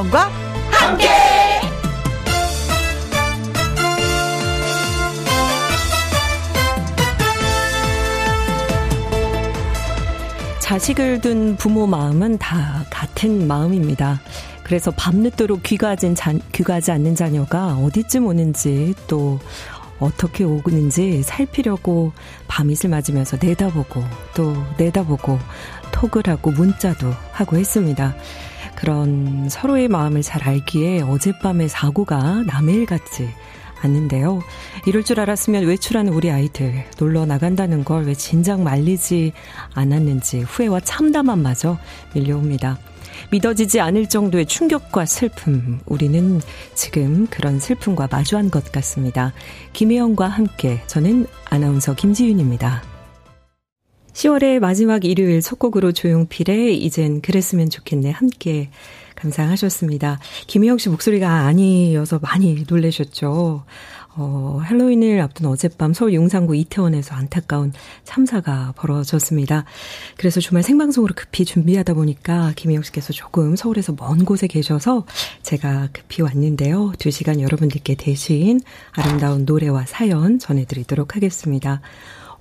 김혜영과 함께. 자식을 둔 부모 마음은 다 같은 마음입니다. 그래서 밤늦도록 귀가하진 자, 귀가하지 않는 자녀가 어디쯤 오는지 또 어떻게 오는지 살피려고 밤이슬 맞으면서 내다보고 또 내다보고 톡을 하고 문자도 하고 했습니다. 그런 서로의 마음을 잘 알기에 어젯밤의 사고가 남의 일 같지 않는데요. 이럴 줄 알았으면 외출하는 우리 아이들 놀러 나간다는 걸 왜 진작 말리지 않았는지 후회와 참담함마저 밀려옵니다. 믿어지지 않을 정도의 충격과 슬픔, 우리는 지금 그런 슬픔과 마주한 것 같습니다. 김혜영과 함께 저는 아나운서 김지윤입니다. 10월의 마지막 일요일 첫 곡으로 조용필의 이젠 그랬으면 좋겠네 함께 감상하셨습니다. 김혜영 씨 목소리가 아니어서 많이 놀라셨죠. 어, 헬로윈을 앞둔 어젯밤 서울 용산구 이태원에서 안타까운 참사가 벌어졌습니다. 그래서 주말 생방송으로 급히 준비하다 보니까 김혜영 씨께서 조금 서울에서 먼 곳에 계셔서 제가 급히 왔는데요. 두 시간 여러분들께 대신 아름다운 노래와 사연 전해드리도록 하겠습니다.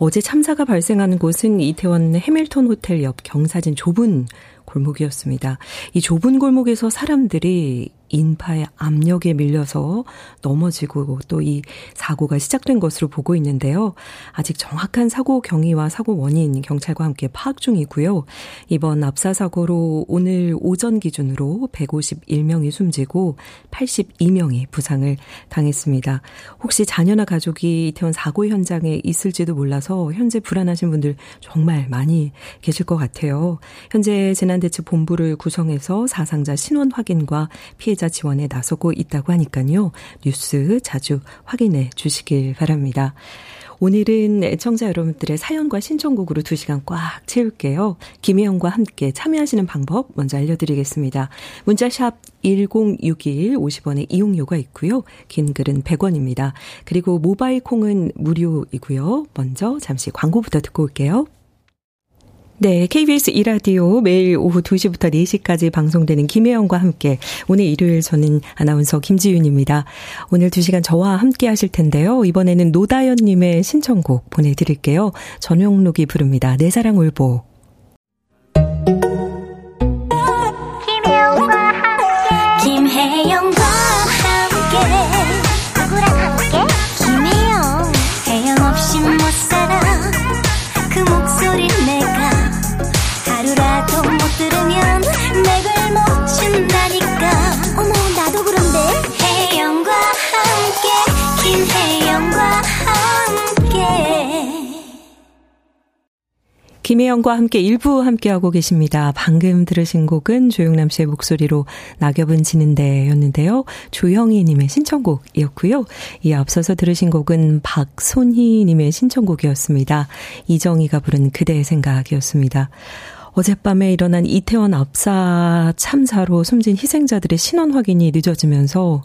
어제 참사가 발생한 곳은 이태원 해밀턴 호텔 옆 경사진 좁은 골목이었습니다. 이 좁은 골목에서 사람들이 인파의 압력에 밀려서 넘어지고 또 이 사고가 시작된 것으로 보고 있는데요. 아직 정확한 사고 경위와 사고 원인 경찰과 함께 파악 중이고요. 이번 압사 사고로 오늘 오전 기준으로 151명이 숨지고 82명이 부상을 당했습니다. 혹시 자녀나 가족이 이태원 사고 현장에 있을지도 몰라서 현재 불안하신 분들 정말 많이 계실 것 같아요. 현재 재난대책본부를 구성해서 사상자 신원 확인과 피해 피해자 지원에 나서고 있다고 하니까요. 뉴스 자주 확인해 주시길 바랍니다. 오늘은 애청자 여러분들의 사연과 신청곡으로 2시간 꽉 채울게요. 김혜영과 함께 참여하시는 방법 먼저 알려드리겠습니다. 문자샵 1061 50원의 이용료가 있고요. 긴 글은 100원입니다. 그리고 모바일 콩은 무료이고요. 먼저 잠시 광고부터 듣고 올게요. 네, KBS 이라디오 매일 오후 2시부터 4시까지 방송되는 김혜영과 함께 오늘 일요일 저는 아나운서 김지윤입니다. 오늘 2시간 저와 함께 하실 텐데요. 이번에는 노다연 님의 신청곡 보내드릴게요. 전용록이 부릅니다. 내 사랑 울보. 김혜영과 함께 일부 함께하고 계십니다. 방금 들으신 곡은 조영남 씨의 목소리로 낙엽은 지는데 였는데요. 조영희 님의 신청곡이었고요. 이 앞서서 들으신 곡은 박손희 님의 신청곡이었습니다. 이정희가 부른 그대의 생각이었습니다. 어젯밤에 일어난 이태원 압사 참사로 숨진 희생자들의 신원 확인이 늦어지면서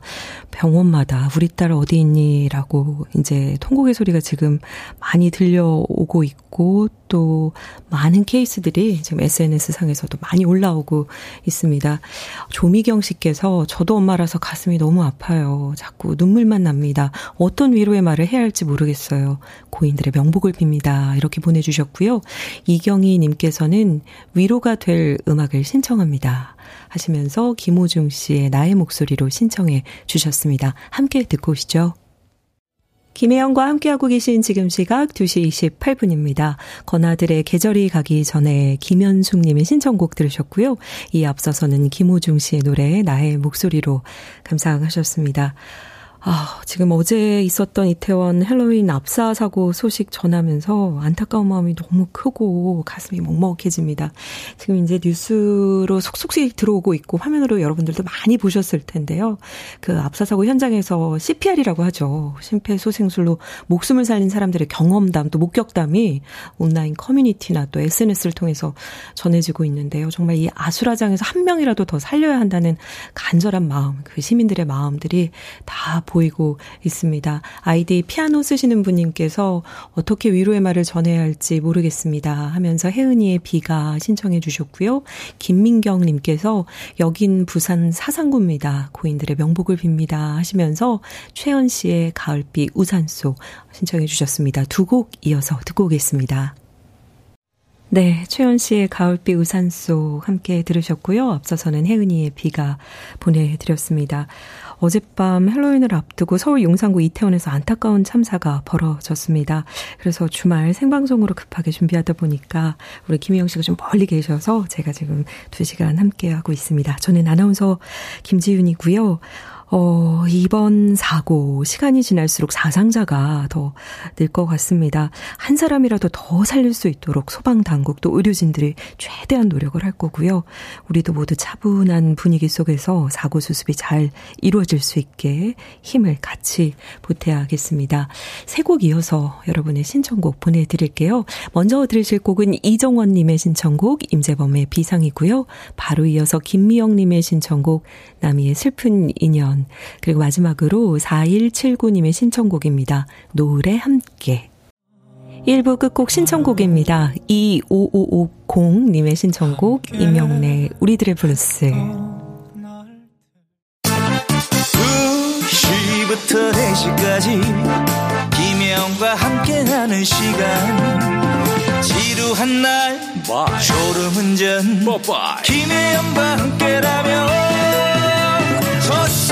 병원마다 우리 딸 어디 있니? 라고 이제 통곡의 소리가 지금 많이 들려오고 있고 또 많은 케이스들이 지금 SNS 상에서도 많이 올라오고 있습니다. 조미경 씨께서 저도 엄마라서 가슴이 너무 아파요. 자꾸 눈물만 납니다. 어떤 위로의 말을 해야 할지 모르겠어요. 고인들의 명복을 빕니다. 이렇게 보내주셨고요. 이경희 님께서는 위로가 될 음악을 신청합니다. 하시면서 김호중 씨의 나의 목소리로 신청해 주셨습니다. 함께 듣고 오시죠. 김혜영과 함께하고 계신 지금 시각 2시 28분입니다. 건아들의 계절이 가기 전에 김현숙님의 신청곡 들으셨고요. 이 앞서서는 김호중 씨의 노래 나의 목소리로 감상하셨습니다. 아, 지금 어제 있었던 이태원 헬로윈 압사 사고 소식 전하면서 안타까운 마음이 너무 크고 가슴이 먹먹해집니다. 지금 이제 뉴스로 속속씩 들어오고 있고 화면으로 여러분들도 많이 보셨을 텐데요. 그 압사 사고 현장에서 CPR이라고 하죠. 심폐소생술로 목숨을 살린 사람들의 경험담 또 목격담이 온라인 커뮤니티나 또 SNS를 통해서 전해지고 있는데요. 정말 이 아수라장에서 한 명이라도 더 살려야 한다는 간절한 마음, 그 시민들의 마음들이 다 보이고 있습니다. 아이디 피아노 쓰시는 분님께서 어떻게 위로의 말을 전해야 할지 모르겠습니다. 하면서 혜은이의 비가 신청해 주셨고요. 김민경님께서 여긴 부산 사상구입니다. 고인들의 명복을 빕니다. 하시면서 최연 씨의 가을비 우산 속 신청해 주셨습니다. 두 곡 이어서 듣고 오겠습니다. 네, 최연 씨의 가을비 우산 속 함께 들으셨고요. 앞서서는 혜은이의 비가 보내드렸습니다. 어젯밤 헬로윈을 앞두고 서울 용산구 이태원에서 안타까운 참사가 벌어졌습니다. 그래서 주말 생방송으로 급하게 준비하다 보니까 우리 김희영 씨가 좀 멀리 계셔서 제가 지금 2시간 함께하고 있습니다. 저는 아나운서 김지윤이고요. 어, 이번 사고, 시간이 지날수록 사상자가 더 늘 것 같습니다. 한 사람이라도 더 살릴 수 있도록 소방 당국 또 의료진들이 최대한 노력을 할 거고요. 우리도 모두 차분한 분위기 속에서 사고 수습이 잘 이루어질 수 있게 힘을 같이 보태야겠습니다. 세 곡 이어서 여러분의 신청곡 보내드릴게요. 먼저 들으실 곡은 이정원님의 신청곡, 임재범의 비상이고요. 바로 이어서 김미영님의 신청곡, 나미의 슬픈 인연, 그리고 마지막으로 4179님의 신청곡입니다. 노을의 함께. 1부 끝곡 신청곡입니다. 25550님의 신청곡, 임영웅의 우리들의 블루스. 2시부터 4시까지, 김혜영과 함께하는 시간. 지루한 날, 졸음운전, 김혜영과 함께라면 저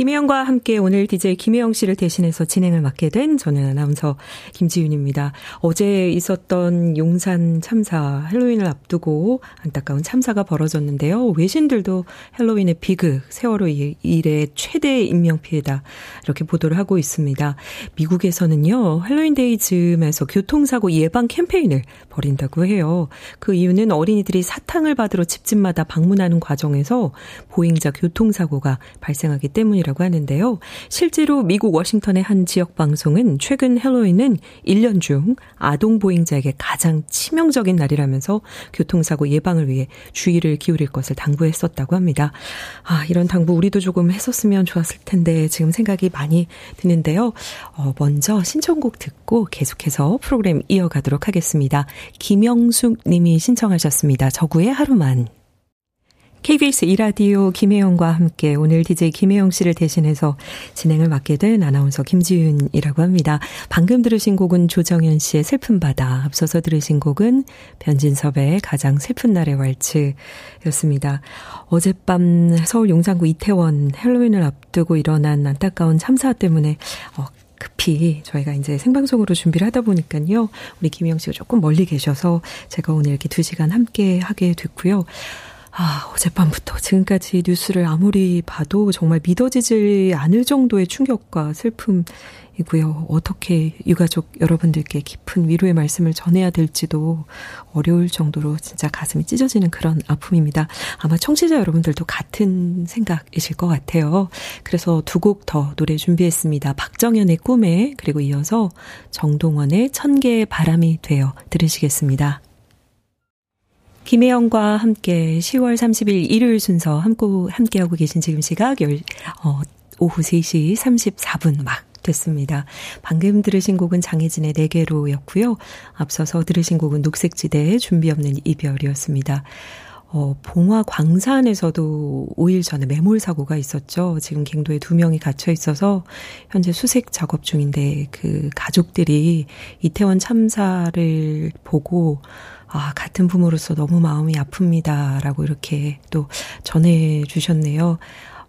김혜영과 함께 오늘 DJ 김혜영 씨를 대신해서 진행을 맡게 된 저는 아나운서 김지윤입니다. 어제 있었던 용산 참사 헬로윈을 앞두고 안타까운 참사가 벌어졌는데요. 외신들도 헬로윈의 비극, 세월호 이래 최대 인명피해다 이렇게 보도를 하고 있습니다. 미국에서는요. 헬로윈 데이 즈음에서 교통사고 예방 캠페인을 벌인다고 해요. 그 이유는 어린이들이 사탕을 받으러 집집마다 방문하는 과정에서 보행자 교통사고가 발생하기 때문에 때 문이라고 하는데요. 실제로 미국 워싱턴의 한 지역 방송은 최근 헬로윈은 1년 중 아동 보행자에게 가장 치명적인 날이라면서 교통사고 예방을 위해 주의를 기울일 것을 당부했었다고 합니다. 아, 이런 당부 우리도 조금 했었으면 좋았을 텐데 지금 생각이 많이 드는데요. 어, 먼저 신청곡 듣고 계속해서 프로그램 이어가도록 하겠습니다. 김영숙 님이 신청하셨습니다. 저구의 하루만. KBS 이라디오 김혜영과 함께 오늘 DJ 김혜영 씨를 대신해서 진행을 맡게 된 아나운서 김지윤이라고 합니다. 방금 들으신 곡은 조정현 씨의 슬픈 바다, 앞서서 들으신 곡은 변진섭의 가장 슬픈 날의 왈츠였습니다. 어젯밤 서울 용산구 이태원 헬로윈을 앞두고 일어난 안타까운 참사 때문에 어, 급히 저희가 이제 생방송으로 준비를 하다 보니까요. 우리 김영 씨가 조금 멀리 계셔서 제가 오늘 이렇게 두 시간 함께 하게 됐고요. 아, 어젯밤부터 지금까지 뉴스를 아무리 봐도 정말 믿어지지 않을 정도의 충격과 슬픔이고요. 어떻게 유가족 여러분들께 깊은 위로의 말씀을 전해야 될지도 어려울 정도로 진짜 가슴이 찢어지는 그런 아픔입니다. 아마 청취자 여러분들도 같은 생각이실 것 같아요. 그래서 두 곡 더 노래 준비했습니다. 박정현의 꿈에 그리고 이어서 정동원의 천 개의 바람이 되어 들으시겠습니다. 김혜영과 함께 10월 30일 일요일 순서 함께, 함께하고 계신 지금 시각 열, 어, 오후 3시 34분 막 됐습니다. 방금 들으신 곡은 장혜진의 네개로였고요. 앞서서 들으신 곡은 녹색지대의 준비 없는 이별이었습니다. 어, 봉화 광산에서도 5일 전에 매몰 사고가 있었죠. 지금 갱도에 두 명이 갇혀 있어서 현재 수색 작업 중인데 그 가족들이 이태원 참사를 보고 아, 같은 부모로서 너무 마음이 아픕니다. 라고 이렇게 또 전해 주셨네요.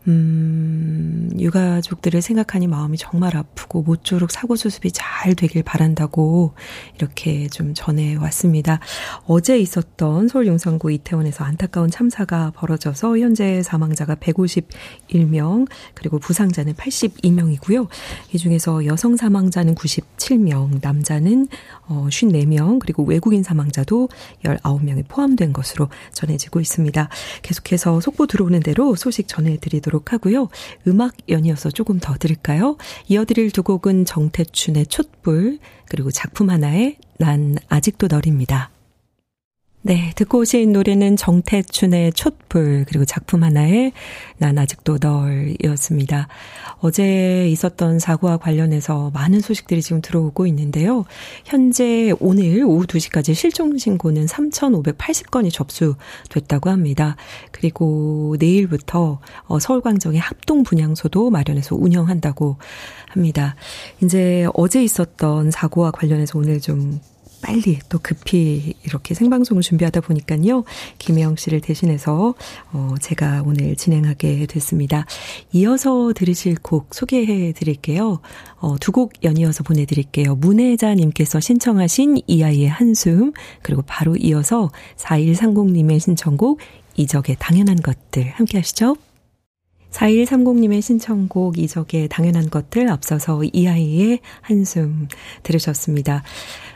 음, 유가족들을 생각하니 마음이 정말 아프고 모쪼록 사고 수습이 잘 되길 바란다고 이렇게 좀 전해 왔습니다. 어제 있었던 서울 용산구 이태원에서 안타까운 참사가 벌어져서 현재 사망자가 151명, 그리고 부상자는 82명이고요. 이 중에서 여성 사망자는 97명, 남자는 어 54명, 그리고 외국인 사망자도 19명이 포함된 것으로 전해지고 있습니다. 계속해서 속보 들어오는 대로 소식 전해 드리도록 듣도록 하고요. 음악 연이어서 조금 더 들을까요? 이어드릴 두 곡은 정태춘의 촛불, 그리고 작품 하나의 난 아직도 널입니다. 네, 듣고 오신 노래는 정태춘의 촛불, 그리고 작품 하나의 난 아직도 널이었습니다. 어제 있었던 사고와 관련해서 많은 소식들이 지금 들어오고 있는데요. 현재 오늘 오후 2시까지 실종 신고는 3,580건이 접수됐다고 합니다. 그리고 내일부터 어, 서울광정의 합동 분향소도 마련해서 운영한다고 합니다. 이제 어제 있었던 사고와 관련해서 오늘 좀 빨리 또 급히 이렇게 생방송을 준비하다 보니까요. 김혜영 씨를 대신해서 어 제가 오늘 진행하게 됐습니다. 이어서 들으실 곡 소개해 드릴게요. 어 두 곡 연이어서 보내 드릴게요. 문혜자 님께서 신청하신 이 아이의 한숨 그리고 바로 이어서 4130님의 신청곡 이적의 당연한 것들 함께 하시죠. 4130님의 신청곡 이적의 당연한 것들 앞서서 이 아이의 한숨 들으셨습니다.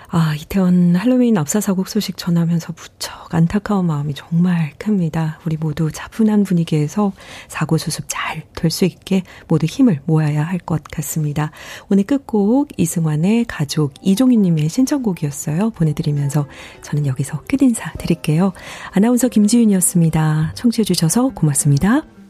아, 이태원 할로윈 압사사고 소식 전하면서 무척 안타까운 마음이 정말 큽니다. 우리 모두 차분한 분위기에서 사고 수습 잘 될 수 있게 모두 힘을 모아야 할 것 같습니다. 오늘 끝곡 이승환의 가족 이종희님의 신청곡이었어요. 보내드리면서 저는 여기서 끝 인사 드릴게요. 아나운서 김지윤이었습니다. 청취해주셔서 고맙습니다.